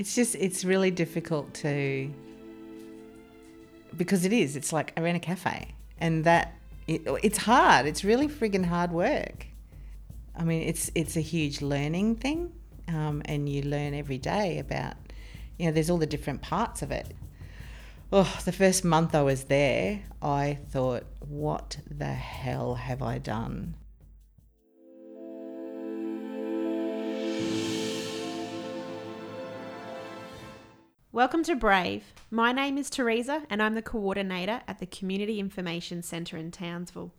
It's just, it's really difficult to, because it is, it's like I ran a cafe and that, it, it's hard. It's really friggin' hard work. I mean, it's, it's a huge learning thing um, and you learn every day about, you know, there's all the different parts of it. Oh, the first month I was there, I thought, what the hell have I done? Welcome to Brave. My name is Teresa and I'm the coordinator at the Community Information Centre in Townsville.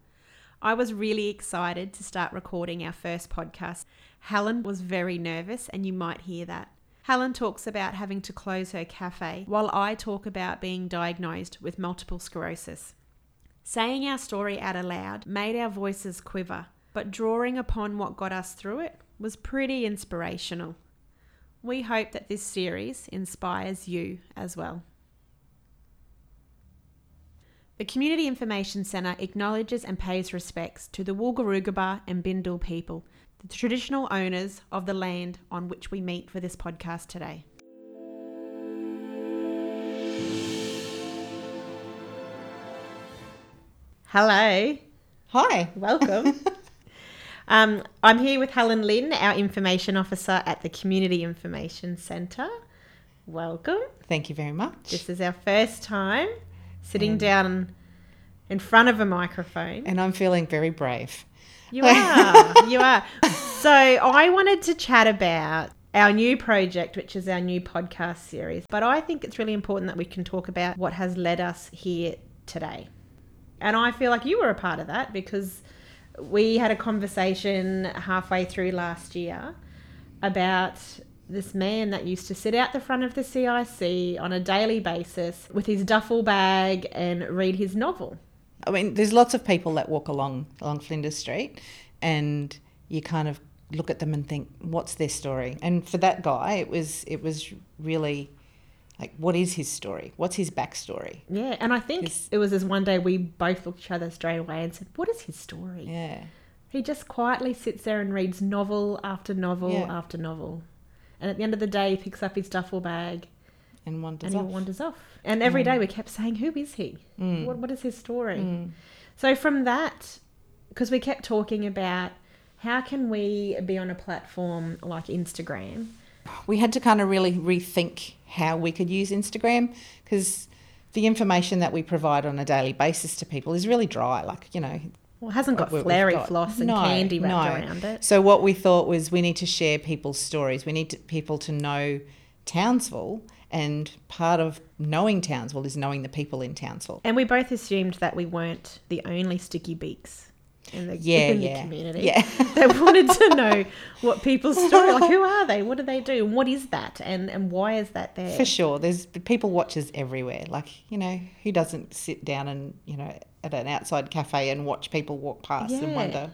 I was really excited to start recording our first podcast. Helen was very nervous, and you might hear that. Helen talks about having to close her cafe, while I talk about being diagnosed with multiple sclerosis. Saying our story out aloud made our voices quiver, but drawing upon what got us through it was pretty inspirational. We hope that this series inspires you as well. The Community Information Centre acknowledges and pays respects to the Wulgurukaba and Bindal people, the traditional owners of the land on which we meet for this podcast today. Hello, Hi. welcome. um, I'm here with Helen Lynn, our information officer at the Community Information Centre. Welcome. Thank you very much. This is our first time sitting down in front of a microphone. and I'm feeling very brave. You are. you are. So I wanted to chat about our new project, which is our new podcast series. But I think it's really important that we can talk about what has led us here today. And I feel like you were a part of that because we had a conversation halfway through last year about this man that used to sit out the front of the CIC on a daily basis with his duffel bag and read his novel. I mean, there's lots of people that walk along along Flinders Street, and you kind of look at them and think, "What's their story?" And for that guy, it was it was really like, "What is his story? What's his backstory?" Yeah, and I think This- it was as one day we both looked each other straight away and said, "What is his story?" Yeah, He just quietly sits there and reads novel after novel Yeah. after novel, and at the end of the day, he picks up his duffel bag and wanders and off. Mm. wanders off. And every day we kept saying, "Who is he? What what is his story?" So from that, because we kept talking about how can we be on a platform like Instagram we had to kind of really rethink how we could use Instagram because the information that we provide on a daily basis to people is really dry. Like you know, well, it hasn't got flary got. floss and No, candy wrapped no. around it. So what we thought was we need to share people's stories. We need to, people to know Townsville, and part of knowing Townsville is knowing the people in Townsville. And we both assumed that we weren't the only sticky beaks in the, Yeah, in the yeah, community. yeah. that wanted to know what people's story like who are they? What do they do? And what is that? And and why is that there? For sure, there's people watchers everywhere. Like you know, who doesn't sit down and you know at an outside cafe and watch people walk past and wonder.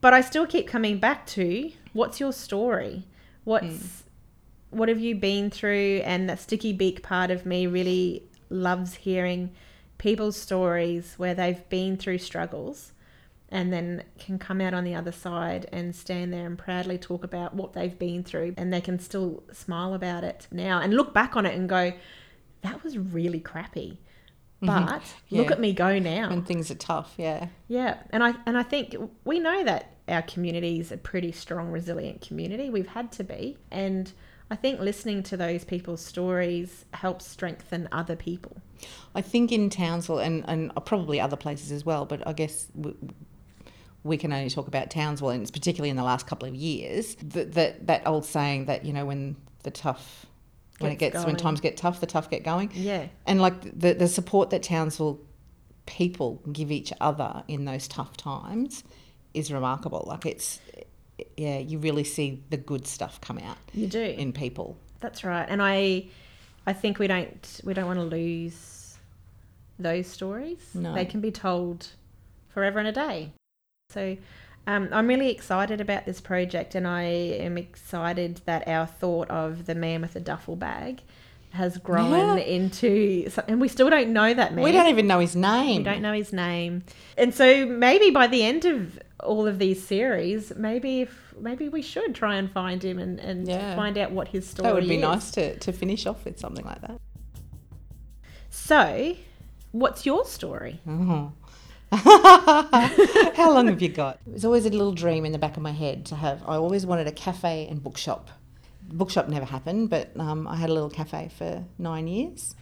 But I still keep coming back to what's your story? What's Hmm. what have you been through? And that sticky beak part of me really loves hearing people's stories where they've been through struggles and then can come out on the other side and stand there and proudly talk about what they've been through and they can still smile about it now and look back on it and go that was really crappy but look Mm-hmm. Yeah. at me go now When things are tough, yeah. yeah, and I and I think we know that our community is a pretty strong, resilient community. We've had to be, and I think listening to those people's stories helps strengthen other people. I think in Townsville and, and probably other places as well, but I guess we, can only talk about Townsville, and it's particularly in the last couple of years that that, that old saying that you know when the tough when it Gets gets when times get tough, the tough get going, Yeah, and like the the support that Townsville people give each other in those tough times is remarkable. Like it's yeah, you really see the good stuff come out you do. in people. That's right, and I I think we don't we don't want to lose those stories. No. They can be told forever and a day. So um, I'm really excited about this project, and I am excited that our thought of the man with the duffel bag has grown Yeah. into, and we still don't know that man. We don't even know his name. We don't know his name, and so maybe by the end of all of these series, maybe if maybe we should try and find him and, and Yeah. find out what his story That would be is. nice to, to finish off with something like that. So, what's your story? Oh. How long have you got? It was always a little dream in the back of my head to have. I always wanted a cafe and bookshop. Bookshop never happened, but um, I had a little cafe for nine years,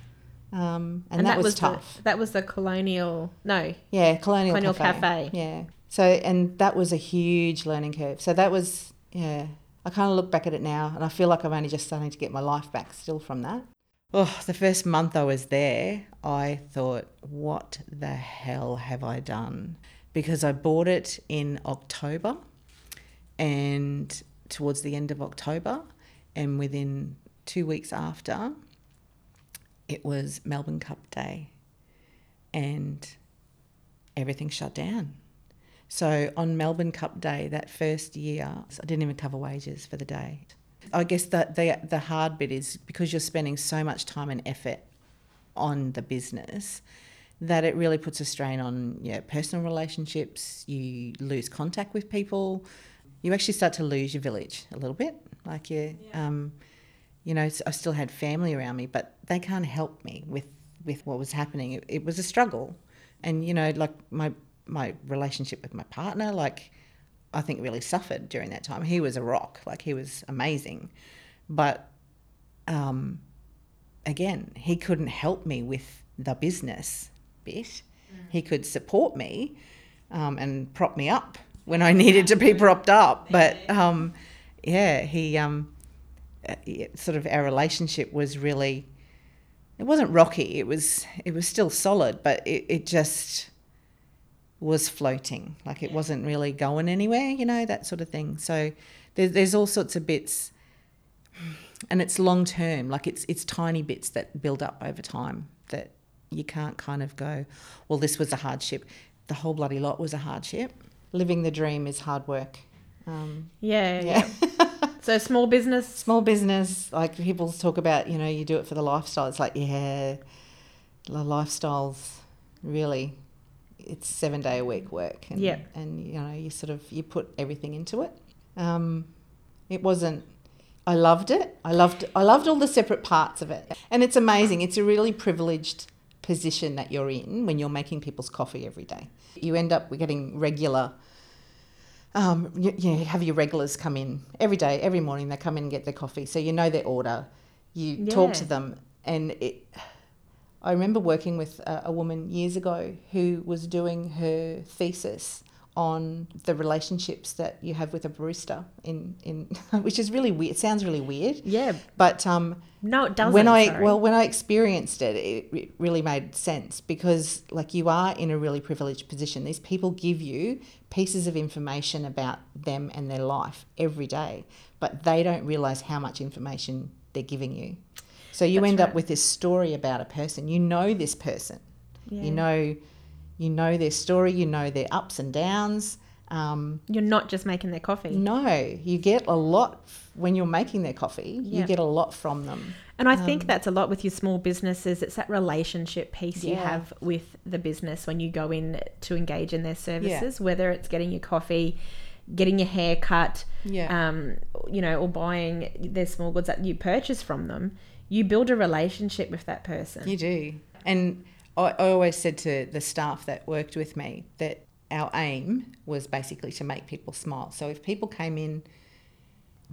um, and, that, was, tough. The, that was the colonial. No, Yeah, Colonial, Colonial Cafe. Cafe. Yeah. So, and that was a huge learning curve. So that was, yeah. I kind of look back at it now, and I feel like I'm only just starting to get my life back still from that. Oh, the first month I was there, I thought, what the hell have I done? Because I bought it in October, and towards the end of October, and within two weeks after, it was Melbourne Cup Day, and everything shut down. So on Melbourne Cup Day, that first year, I didn't even cover wages for the day. I guess that the the hard bit is because you're spending so much time and effort on the business that it really puts a strain on your personal relationships. You lose contact with people. You actually start to lose your village a little bit. Like you, um, you know, I still had family around me, but they can't help me with with what was happening. It, it was a struggle, and you know, like my my relationship with my partner, like I think really suffered during that time. He was a rock, like he was amazing, but um, again, he couldn't help me with the business bit. He could support me um, and prop me up when I needed to be propped up, but um, yeah, he um, uh, sort of our relationship was really it wasn't rocky. It was it was still solid, but it, it just was floating. Like it wasn't really going anywhere, you know, that sort of thing. So there's there's all sorts of bits, and it's long term. Like it's it's tiny bits that build up over time that you can't kind of go, well, this was a hardship. The whole bloody lot was a hardship. Living the dream is hard work. Um, Yeah, yeah. yeah. So small business. Small business, like people talk about, you know, you do it for the lifestyle. It's like, yeah, the lifestyle's really, it's seven day a week work. And, Yeah. And, you know, you sort of, you put everything into it. Um, it wasn't, I loved it. I loved, I loved all the separate parts of it. And it's amazing. It's a really privileged position that you're in when you're making people's coffee every day. You end up we're getting regular um, you, you have your regulars come in every day, every morning. They come in and get their coffee, so you know their order. You talk to them, and it. I remember working with a, a woman years ago who was doing her thesis on the relationships that you have with a barista in in which is really weird. It sounds really weird, Yeah. but um, No, it doesn't. when I sorry. well when I experienced it, it, it really made sense because like you are in a really privileged position. These people give you pieces of information about them and their life every day, but they don't realize how much information they're giving you. So you That's end right. up with this story about a person. You know this person. Yeah. You know, you know their story. You know their ups and downs. Um, You're not just making their coffee. no, you get a lot when you're making their coffee. Yeah. You get a lot from them. And I think that's a lot with your small businesses. It's that relationship piece you have with the business when you go in to engage in their services, whether it's getting your coffee, getting your hair cut, Yeah. um, you know, or buying their small goods that you purchase from them. You build a relationship with that person. You do. And I, I always said to the staff that worked with me that our aim was basically to make people smile. So if people came in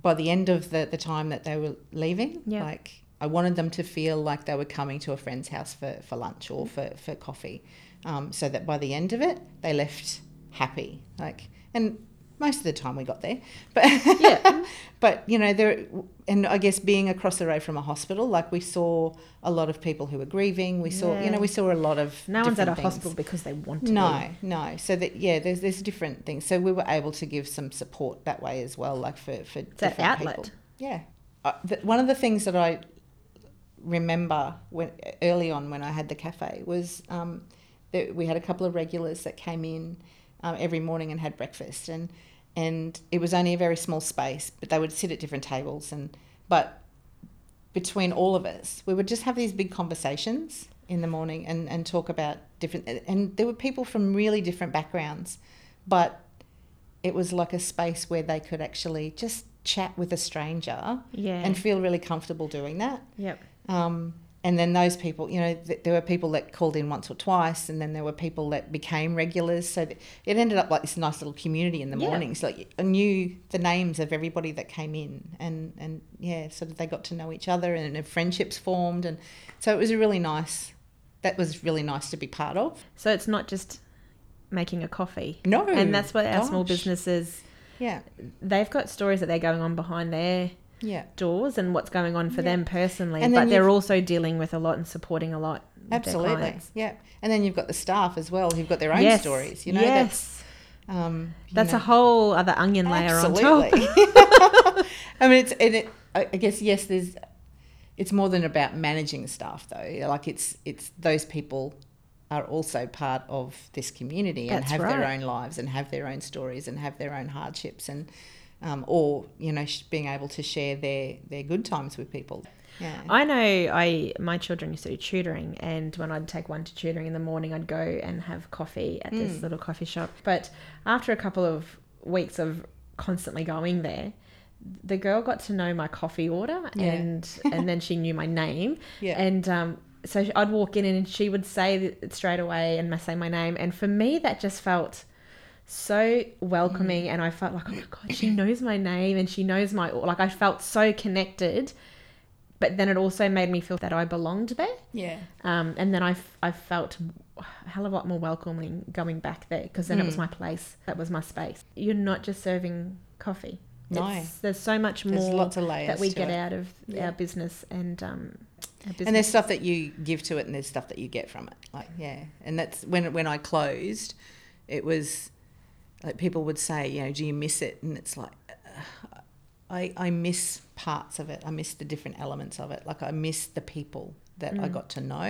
by the end of the, the time that they were leaving, Yeah. like I wanted them to feel like they were coming to a friend's house for, for lunch or for, for coffee. Um, so that by the end of it, they left happy. Like, and most of the time we got there, but Yeah. but you know there, and I guess being across the road from a hospital, like we saw a lot of people who were grieving. We saw, you know, we saw a lot of no one's at a things. hospital because they want to. No, no. So that yeah, there's there's different things. So we were able to give some support that way as well, like for for It's that different outlet. people. Yeah. Uh, th- one of the things that I remember when early on when I had the cafe was um, that we had a couple of regulars that came in um, every morning and had breakfast, and and it was only a very small space, but they would sit at different tables, and but between all of us, we would just have these big conversations in the morning and, and talk about different. And there were people from really different backgrounds, but it was like a space where they could actually just chat with a stranger Yeah. and feel really comfortable doing that. yep. Um, and then those people, you know, th- there were people that called in once or twice, and then there were people that became regulars. So th- it ended up like this nice little community in the Yeah. mornings. Like I knew the names of everybody that came in, and and yeah, sort of they got to know each other, and, and friendships formed, and so it was a really nice. That was really nice to be part of. So it's not just making a coffee. No, and that's what our small businesses Yeah, they've got stories that they're going on behind their yeah, doors and what's going on for Yeah. them personally but they're also dealing with a lot and supporting a lot absolutely, yeah. And then you've got the staff as well who've got their own yes. stories. You know, yes that's um, you that's know. a whole other onion layer on top I mean, it's and it, I guess yes, there's. It's more than about managing staff, though. Like it's it's those people are also part of this community and That's have their own lives and have their own stories and have their own hardships and um, or you know being able to share their their good times with people. Yeah. I know I my children used to do tutoring and when I'd take one to tutoring in the morning I'd go and have coffee at this Mm. little coffee shop. But after a couple of weeks of constantly going there, the girl got to know my coffee order Yeah. and and then she knew my name yeah. and um so I'd walk in and she would say straight away and say my name and for me that just felt so welcoming Mm. and I felt like oh my god she knows my name and she knows my like I felt so connected but then it also made me feel that I belonged there yeah. um, and then I, I felt a hell of a lot more welcoming going back there because then it was Mm. my place that was my space you're not just serving coffee No. It's- there's so much There's more lots of layers that we get it. out of Yeah. our business and um, our business And there's stuff that you give to it, and there's stuff that you get from it. Like yeah, and that's when when I closed, it was like people would say, you know, do you miss it? And it's like, uh, I I miss parts of it. I miss the different elements of it. Like I miss the people that I Mm. got to know.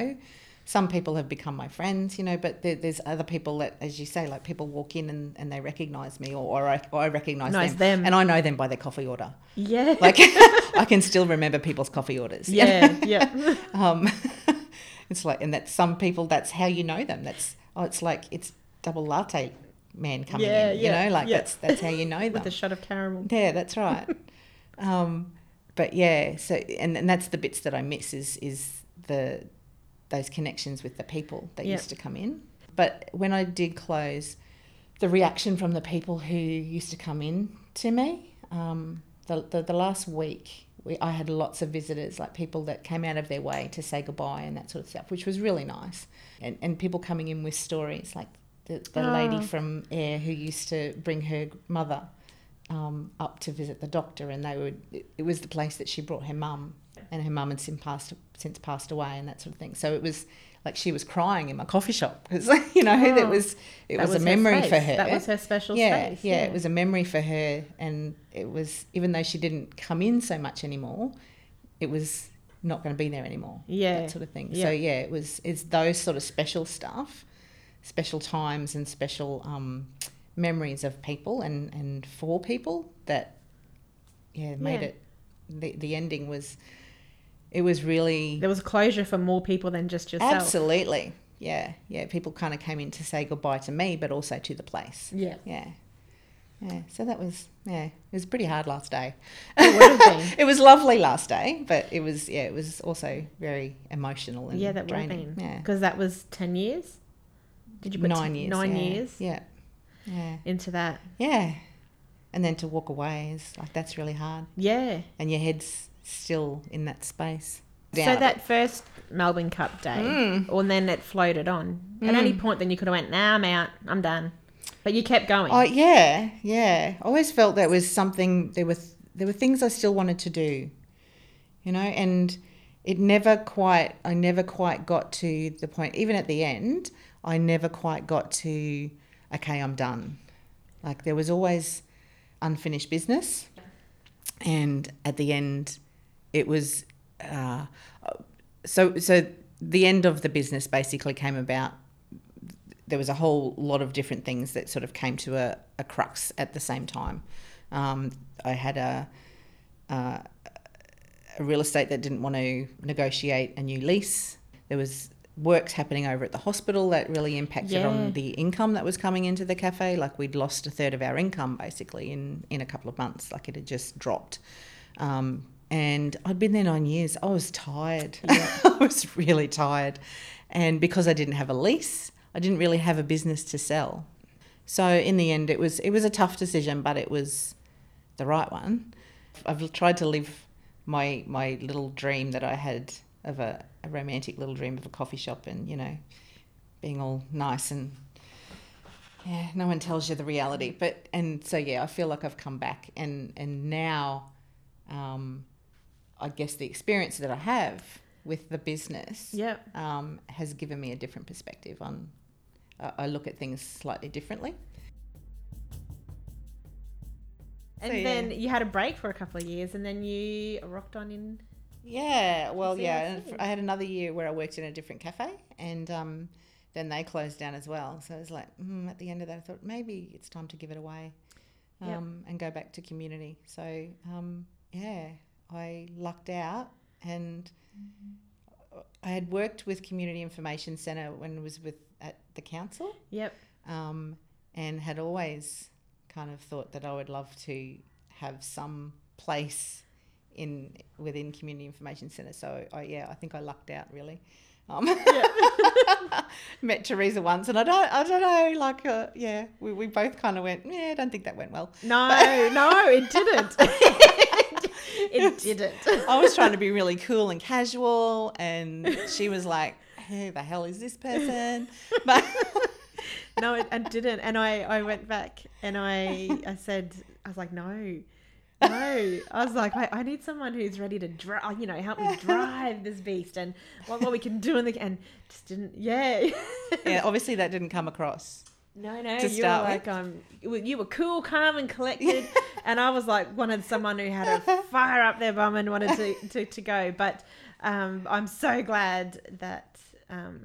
Some people have become my friends, you know, but there, there's other people that, as you say, like people walk in and, and they recognize me, or, or I or I recognize them, them. and I know them by their coffee order. yeah Like I can still remember people's coffee orders. yeah yeah Um, it's like, and that some people, that's how you know them. That's, oh, it's like, it's double latte man coming Yeah, in, you know, like yeah. that's, that's how you know them. with a shot of caramel yeah, that's right. um, but yeah, so, and, and that's the bits that I miss is, is the, those connections with the people that Yeah. used to come in. But when I did close, the reaction from the people who used to come in to me, um, the, the, the last week, we, I had lots of visitors, like people that came out of their way to say goodbye and that sort of stuff, which was really nice. And, and people coming in with stories, like the, the Oh. lady from Ayr who used to bring her mother um, up to visit the doctor, and they would. It, it was the place that she brought her mum, and her mum had since passed since passed away, and that sort of thing. So it was like she was crying in my coffee shop because you know Oh. it was it That was, a memory space. for her. that was her special yeah, space yeah, it was a memory for her, and it was even though she didn't come in so much anymore, it was not going to be there anymore. Yeah. that sort of thing. Yeah. So yeah, it was it's those sort of special stuff, special times and special um, memories of people and and for people that yeah made Yeah. it. The the ending was, it was really there was closure for more people than just yourself absolutely yeah yeah people kind of came in to say goodbye to me, but also to the place. yeah Yeah. Yeah. So that was yeah, it was pretty hard last day. It would have been. it was lovely last day, but it was yeah, it was also very emotional and yeah that would have been Yeah. because that was 10 years did you put Nine t- years. nine yeah. years Yeah. Yeah. into that Yeah. And then to walk away is like that's really hard. yeah And your head's still in that space. so that first melbourne cup day Mm. or then it floated on at any Mm. point then you could have went nah i'm out i'm done but you kept going Oh yeah, yeah. I always felt there was something. There were there were things I still wanted to do, you know, and it never quite. I never quite got to the point. Even at the end, I never quite got to. Okay, I'm done. Like there was always unfinished business, and at the end, it was. Uh, so so the end of the business basically came about there was a whole lot of different things that sort of came to a, a crux at the same time. Um, I had a, uh, a real estate that didn't want to negotiate a new lease. There was works happening over at the hospital that really impacted Yeah. on the income that was coming into the cafe. Like we'd lost a third of our income basically in, in a couple of months. Like it had just dropped. Um, and I'd been there nine years. I was tired. I was really tired. And because I didn't have a lease, I didn't really have a business to sell. So in the end, it was it was a tough decision, but it was the right one. I've tried to live my my little dream that I had of a, a romantic little dream of a coffee shop, and you know, being all nice and yeah, no one tells you the reality. But and so yeah, I feel like I've come back, and and now, um, I guess the experience that I have with the business Yep. um, has given me a different perspective on. Uh, I look at things slightly differently. And So, yeah. then you had a break for a couple of years, and then you rocked on in. Yeah, well, yeah. I had another year where I worked in a different cafe, and um, then they closed down as well. So I was like, mm, at the end of that, I thought maybe it's time to give it away um, Yep. and go back to community. So um, yeah, I lucked out, and I had worked with Community Information Centre when I was with at the council, Yep. um, and had always kind of thought that I would love to have some place in within Community Information Centre. So I, yeah, I think I lucked out really. Um, met Teresa once, and I don't, I don't know, like, uh, yeah, we, we both kind of went, yeah, I don't think that went well. No, no, it didn't. it didn't. I was trying to be really cool and casual, and she was like, who the hell is this person? But no, it, it didn't. And I, I went back and I, I said, I was like, no, no. I was like, I, I need someone who's ready to drive, you know, help me drive this beast and what, what we can do in the, and just didn't, yeah. yeah, obviously that didn't come across. No, no, to you were start with. like um, you were, you were cool, calm, and collected, and I was like wanted someone who had a fire up their bum and wanted to to, to go. But um, I'm so glad that um,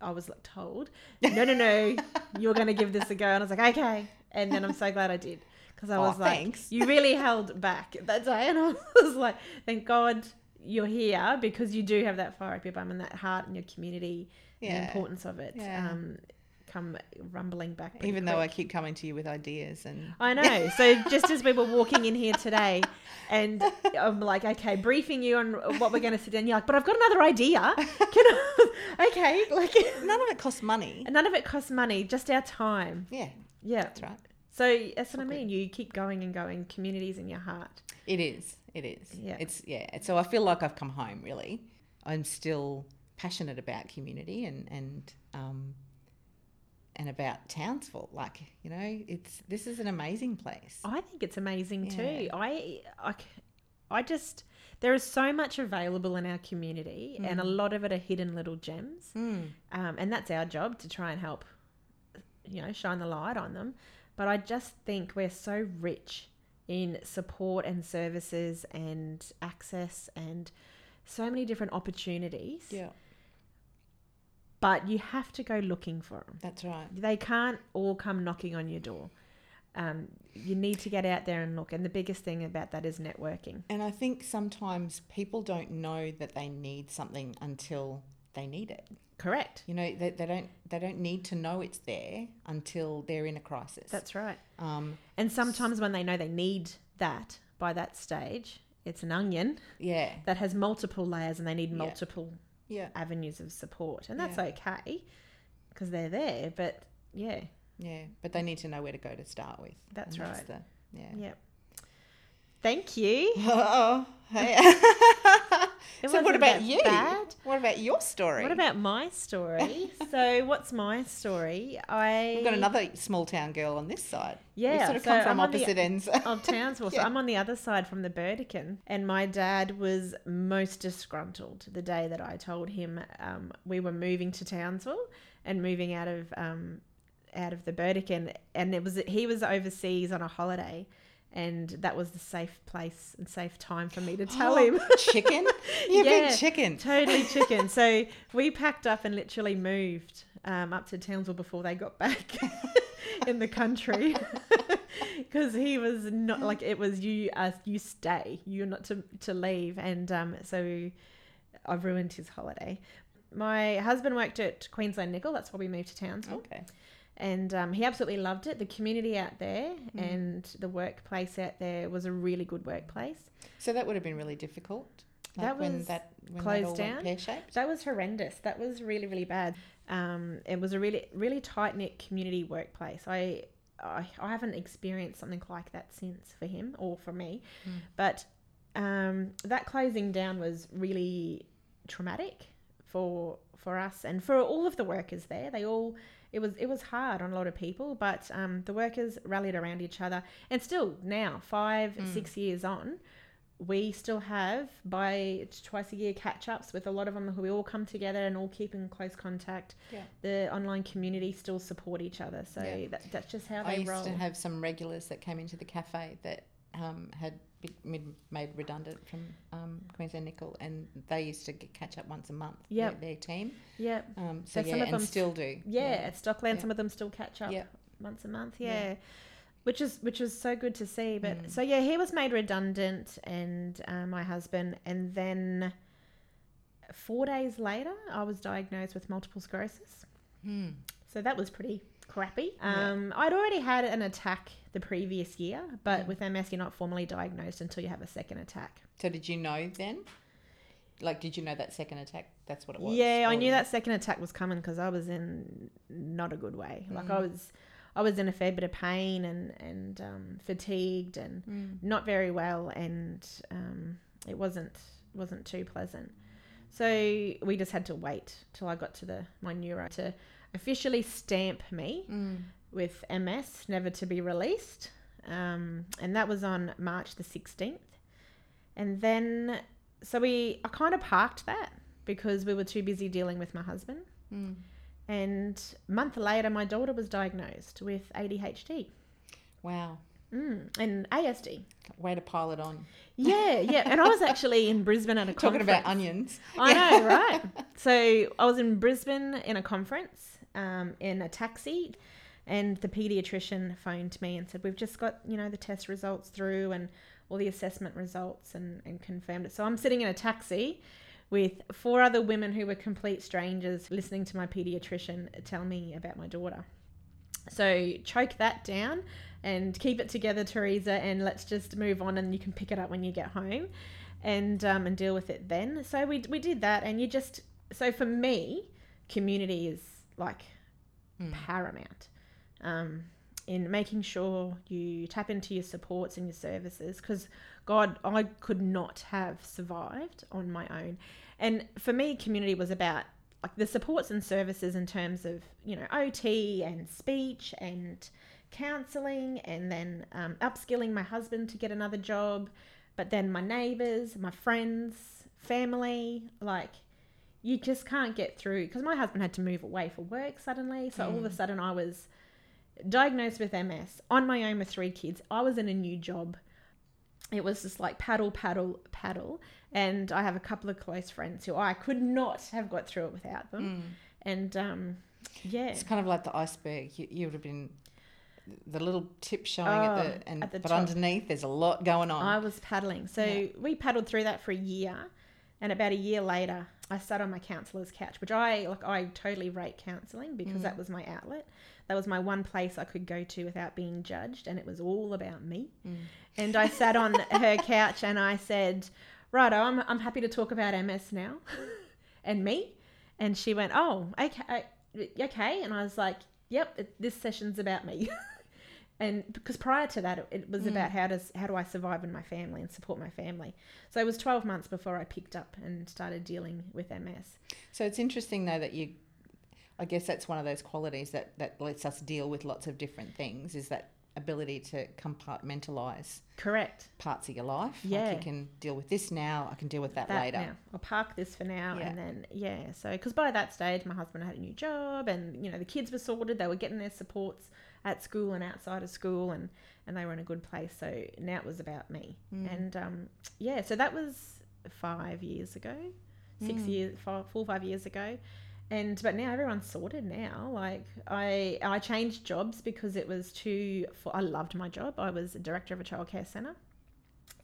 I was like, told, no, no, no, you're going to give this a go, and I was like, okay, and then I'm so glad I did because I Aw, was like, thanks. you really held back that day, and I was like, thank God you're here because you do have that fire up your bum and that heart in your community, the importance of it. Yeah. Um, come rumbling back Even though I keep coming to you with ideas and I know. So just as we were walking in here today, and I'm like, okay, briefing you on what we're going to sit down. You're like, but I've got another idea. Can I? okay, like none of it costs money. none of it costs money, just our time. Yeah, Yeah. that's right. So that's what I mean. You keep going and going. Communities in your heart. It is. It is. Yeah. It's yeah. So I feel like I've come home. Really, I'm still passionate about community and and um, and about Townsville. Like you know, it's this is an amazing place. I think it's amazing too. I I I, I, c- I just there is so much available in our community, and a lot of it are hidden little gems. Mm. um, and that's our job to try and help you know shine the light on them but i just think we're so rich in support and services and access and so many different opportunities. Yeah, but you have to go looking for them that's right. they can't all come knocking on your door. Um, you need to get out there and look and the biggest thing about that is networking. And I think sometimes people don't know that they need something until they need it. correct You know, they, they don't they don't need to know it's there until they're in a crisis. that's right um, and sometimes when they know they need that by that stage it's an onion yeah, that has multiple layers and they need multiple yeah, avenues of support and that's Yeah. okay because they're there but yeah yeah. But they need to know where to go to start with. That's And right. The, yeah. yeah thank you Oh, hey. It so what about you? bad. What about your story? what about my story so what's my story i We've got another small town girl on this side. Yeah, We've sort of so come from I'm on the- opposite ends. of Townsville. So Yeah. I'm on the other side from the Burdekin. And my dad was most disgruntled the day that I told him um, we were moving to Townsville and moving out of um, out of the Burdekin. And it was he was overseas on a holiday. And that was the safe place and safe time for me to tell him. chicken? You Yeah. been chicken. Totally chicken. so we packed up and literally moved um, up to Townsville before they got back in the country. because he was not like it was you as you stay, you're not to to leave, and um, so I've ruined his holiday. My husband worked at Queensland Nickel. That's why we moved to Townsville Okay. And um, he absolutely loved it. The community out there Mm. and the workplace out there was a really good workplace. So that would have been really difficult. That when was that when closed that down. went pear shaped. That was horrendous. That was really really bad. Um, it was a really really tight knit community workplace. I, I I haven't experienced something like that since for him or for me, Mm. but um, that closing down was really traumatic for for us and for all of the workers there. They all it was it was hard on a lot of people, but um, the workers rallied around each other, and still now five Mm. six years on. We still have by twice a year catch ups with a lot of them who we all come together and all keep in close contact. Yeah. The online community still support each other, so Yeah. that, that's just how I they used roll. to have some regulars that came into the cafe that um, had made redundant from um, Queensland Nickel, and they used to get, catch up once a month. Yep. their, their team. yeah, Um, so So yeah, some of and them- still do. yeah, At Stockland, Yeah. some of them still catch up Yeah. once a month. Yeah. Yeah. Which is which is so good to see, but Mm. so yeah, he was made redundant, and uh, my husband, and then four days later, I was diagnosed with multiple sclerosis. Hmm. So that was pretty crappy. Yeah. Um, I'd already had an attack the previous year, but Mm. with MS, you're not formally diagnosed until you have a second attack. So did you know then? Like, did you know that second attack? That's what it was. Yeah, I knew that second attack was coming because I was in not a good way. Like I Mm. was, I was in a fair bit of pain and and um, fatigued and Mm. not very well, and um, it wasn't wasn't too pleasant. So we just had to wait till I got to the my neuro to officially stamp me Mm. with MS, never to be released. Um, and that was on March the 16th. And then, so we, I kind of parked that because we were too busy dealing with my husband. Mm. And a month later, my daughter was diagnosed with ADHD Wow. mm, and ASD. Way to pile it on. Yeah, yeah. And I was actually in Brisbane at a Talking about onions. I know, right? So I was in Brisbane in a conference um, in a taxi, and the paediatrician phoned me and said, We've just got, you know, the test results through and all the assessment results and, and confirmed it. So I'm sitting in a taxi with four other women who were complete strangers listening to my paediatrician tell me about my daughter. So choke that down and keep it together, Teresa, and let's just move on and you can pick it up when you get home and um, and deal with it then. So we, we did that and you just so for me, community is like Mm. paramount um, in making sure you tap into your supports and your services because God, I could not have survived on my own. And for me, community was about like the supports and services in terms of you know OT and speech and counselling, and then um, upskilling my husband to get another job, but then my neighbours, my friends, family, like you just can't get through because my husband had to move away for work suddenly. So all of a Mm. sudden, I was diagnosed with MS on my own with three kids. I was in a new job. It was just like paddle, paddle, paddle. And I have a couple of close friends who I could not have got through it without them. Mm. And um, yeah, It's kind of like the iceberg. You, you would have been the little tip showing Oh, at the and at the but top. underneath there's a lot going on. I was paddling. So Yeah. we paddled through that for a year. And about a year later, I sat on my counsellor's couch, which I like. I totally rate counselling because Mm. that was my outlet. That was my one place I could go to without being judged, and it was all about me. Mm. And I sat on her couch and I said, "Righto, I'm I'm happy to talk about MS now, and me." And she went, "Oh, okay, okay." And I was like, "Yep, it, this session's about me." and because prior to that, it, it was Mm. about how does how do I survive in my family and support my family. So it was 12 months before I picked up and started dealing with MS. So it's interesting though that you I guess that's one of those qualities that, that lets us deal with lots of different things is that ability to compartmentalize Correct. parts of your life. Yeah. Like you can deal with this now, I can deal with that, that later. now. I'll park this for now, Yeah. and then yeah. So because by that stage, my husband had a new job, and you know the kids were sorted. They were getting their supports at school and outside of school, and and they were in a good place. So now it was about me, Mm. and um, yeah. So that was five years ago, six Mm. years, five, four five years ago, and but now everyone's sorted now like i i changed jobs because it was too for i loved my job i was a director of a childcare center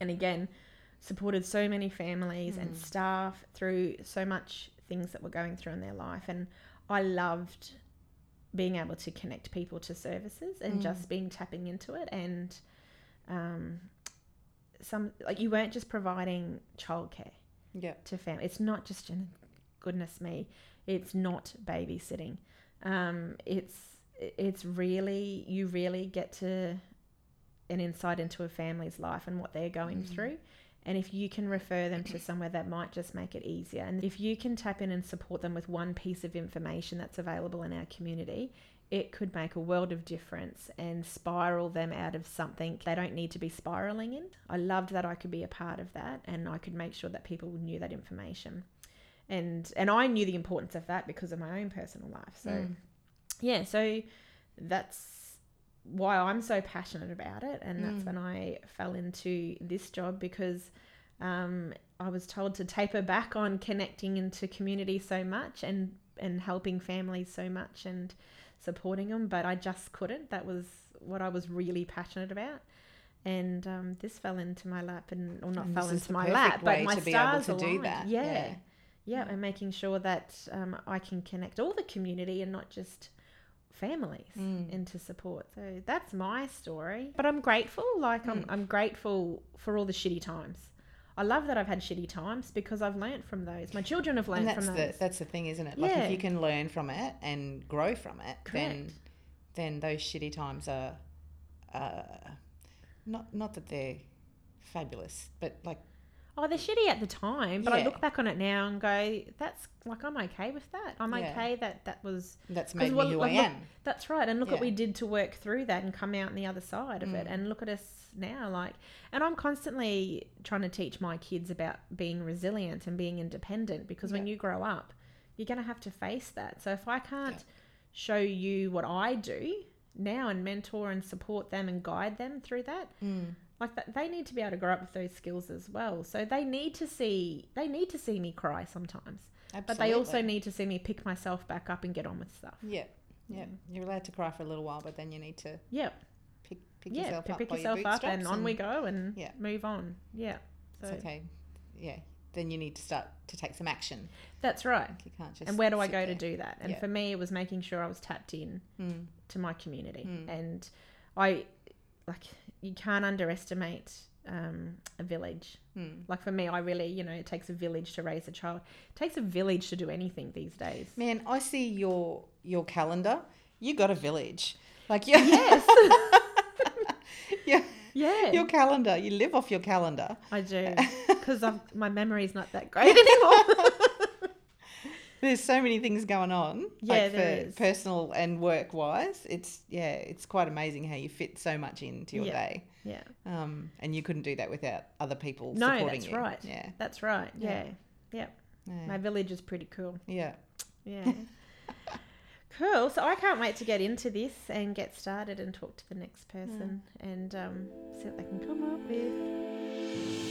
and again supported so many families and staff through so much things that were going through in their life and i loved being able to connect people to services and just being tapping into it and um some like you weren't just providing childcare Yeah. to family. It's not just goodness me, it's not babysitting. Um, it's it's really you really get to an insight into a family's life and what they're going through. And if you can refer them to somewhere that might just make it easier, and if you can tap in and support them with one piece of information that's available in our community, it could make a world of difference and spiral them out of something they don't need to be spiraling in. I loved that I could be a part of that and I could make sure that people knew that information. And and I knew the importance of that because of my own personal life. So Mm. yeah, so that's why I'm so passionate about it and that's Mm. when I fell into this job because um, I was told to taper back on connecting into community so much and and helping families so much and supporting them, but I just couldn't. That was what I was really passionate about. And um, this fell into my lap, and or not And fell into my lap, but my to be able stars to do aligned. that. Yeah. Yeah. yeah, and making sure that um, I can connect all the community and not just families Mm. into support. So that's my story. But I'm grateful. Like I'm, Mm. I'm grateful for all the shitty times. I love that I've had shitty times because I've learnt from those. My children have that's from the that's the thing, isn't it? Like Yeah. if you can learn from it and grow from it, then then those shitty times are uh, not not that they're fabulous, but like Oh, they're shitty at the time, but I look back on it now and go, "That's like I'm okay with that. I'm Yeah. okay that that was that's made me who like, I look- am. That's right. And look what we did to work through that and come out on the other side of it. Mm. And look at us now. Like, and I'm constantly trying to teach my kids about being resilient and being independent because when you grow up, you're going to have to face that. So if I can't show you what I do now and mentor and support them and guide them through that, Mm. Like that, they need to be able to grow up with those skills as well. So they need to see, they need to see me cry sometimes, but they also need to see me pick myself back up and get on with stuff. Yeah, yeah. You're allowed to cry for a little while, but then you need to Yeah. pick pick yeah, yourself pick up by yourself your up and bootstraps on we go and Yeah. move on. Yeah. So It's okay. Yeah. Then you need to start to take some action. that's right. You can't just. And where do I go to do that? And Yeah. for me, it was making sure I was tapped in Mm. to my community. Mm. And I, like, you can't underestimate um, a village. Mm. Like for me, I really, you know, it takes a village to raise a child. It takes a village to do anything these days. Man, I see your your calendar. You got a village. Like yeah, Yes. yeah. yeah, Your calendar. You live off your calendar. I do. Because my memory's not that great anymore. There's so many things going on. Yeah, like there for is. personal and work wise. It's yeah, it's quite amazing how you fit so much into your Yeah. day. yeah. Um, and you couldn't do that without other people No, supporting that's you. right. Yeah. That's right. Yeah. Yeah. Yeah. My village is pretty cool. yeah. Yeah. cool. So I can't wait to get into this and get started and talk to the next person and um, see what they can come up with.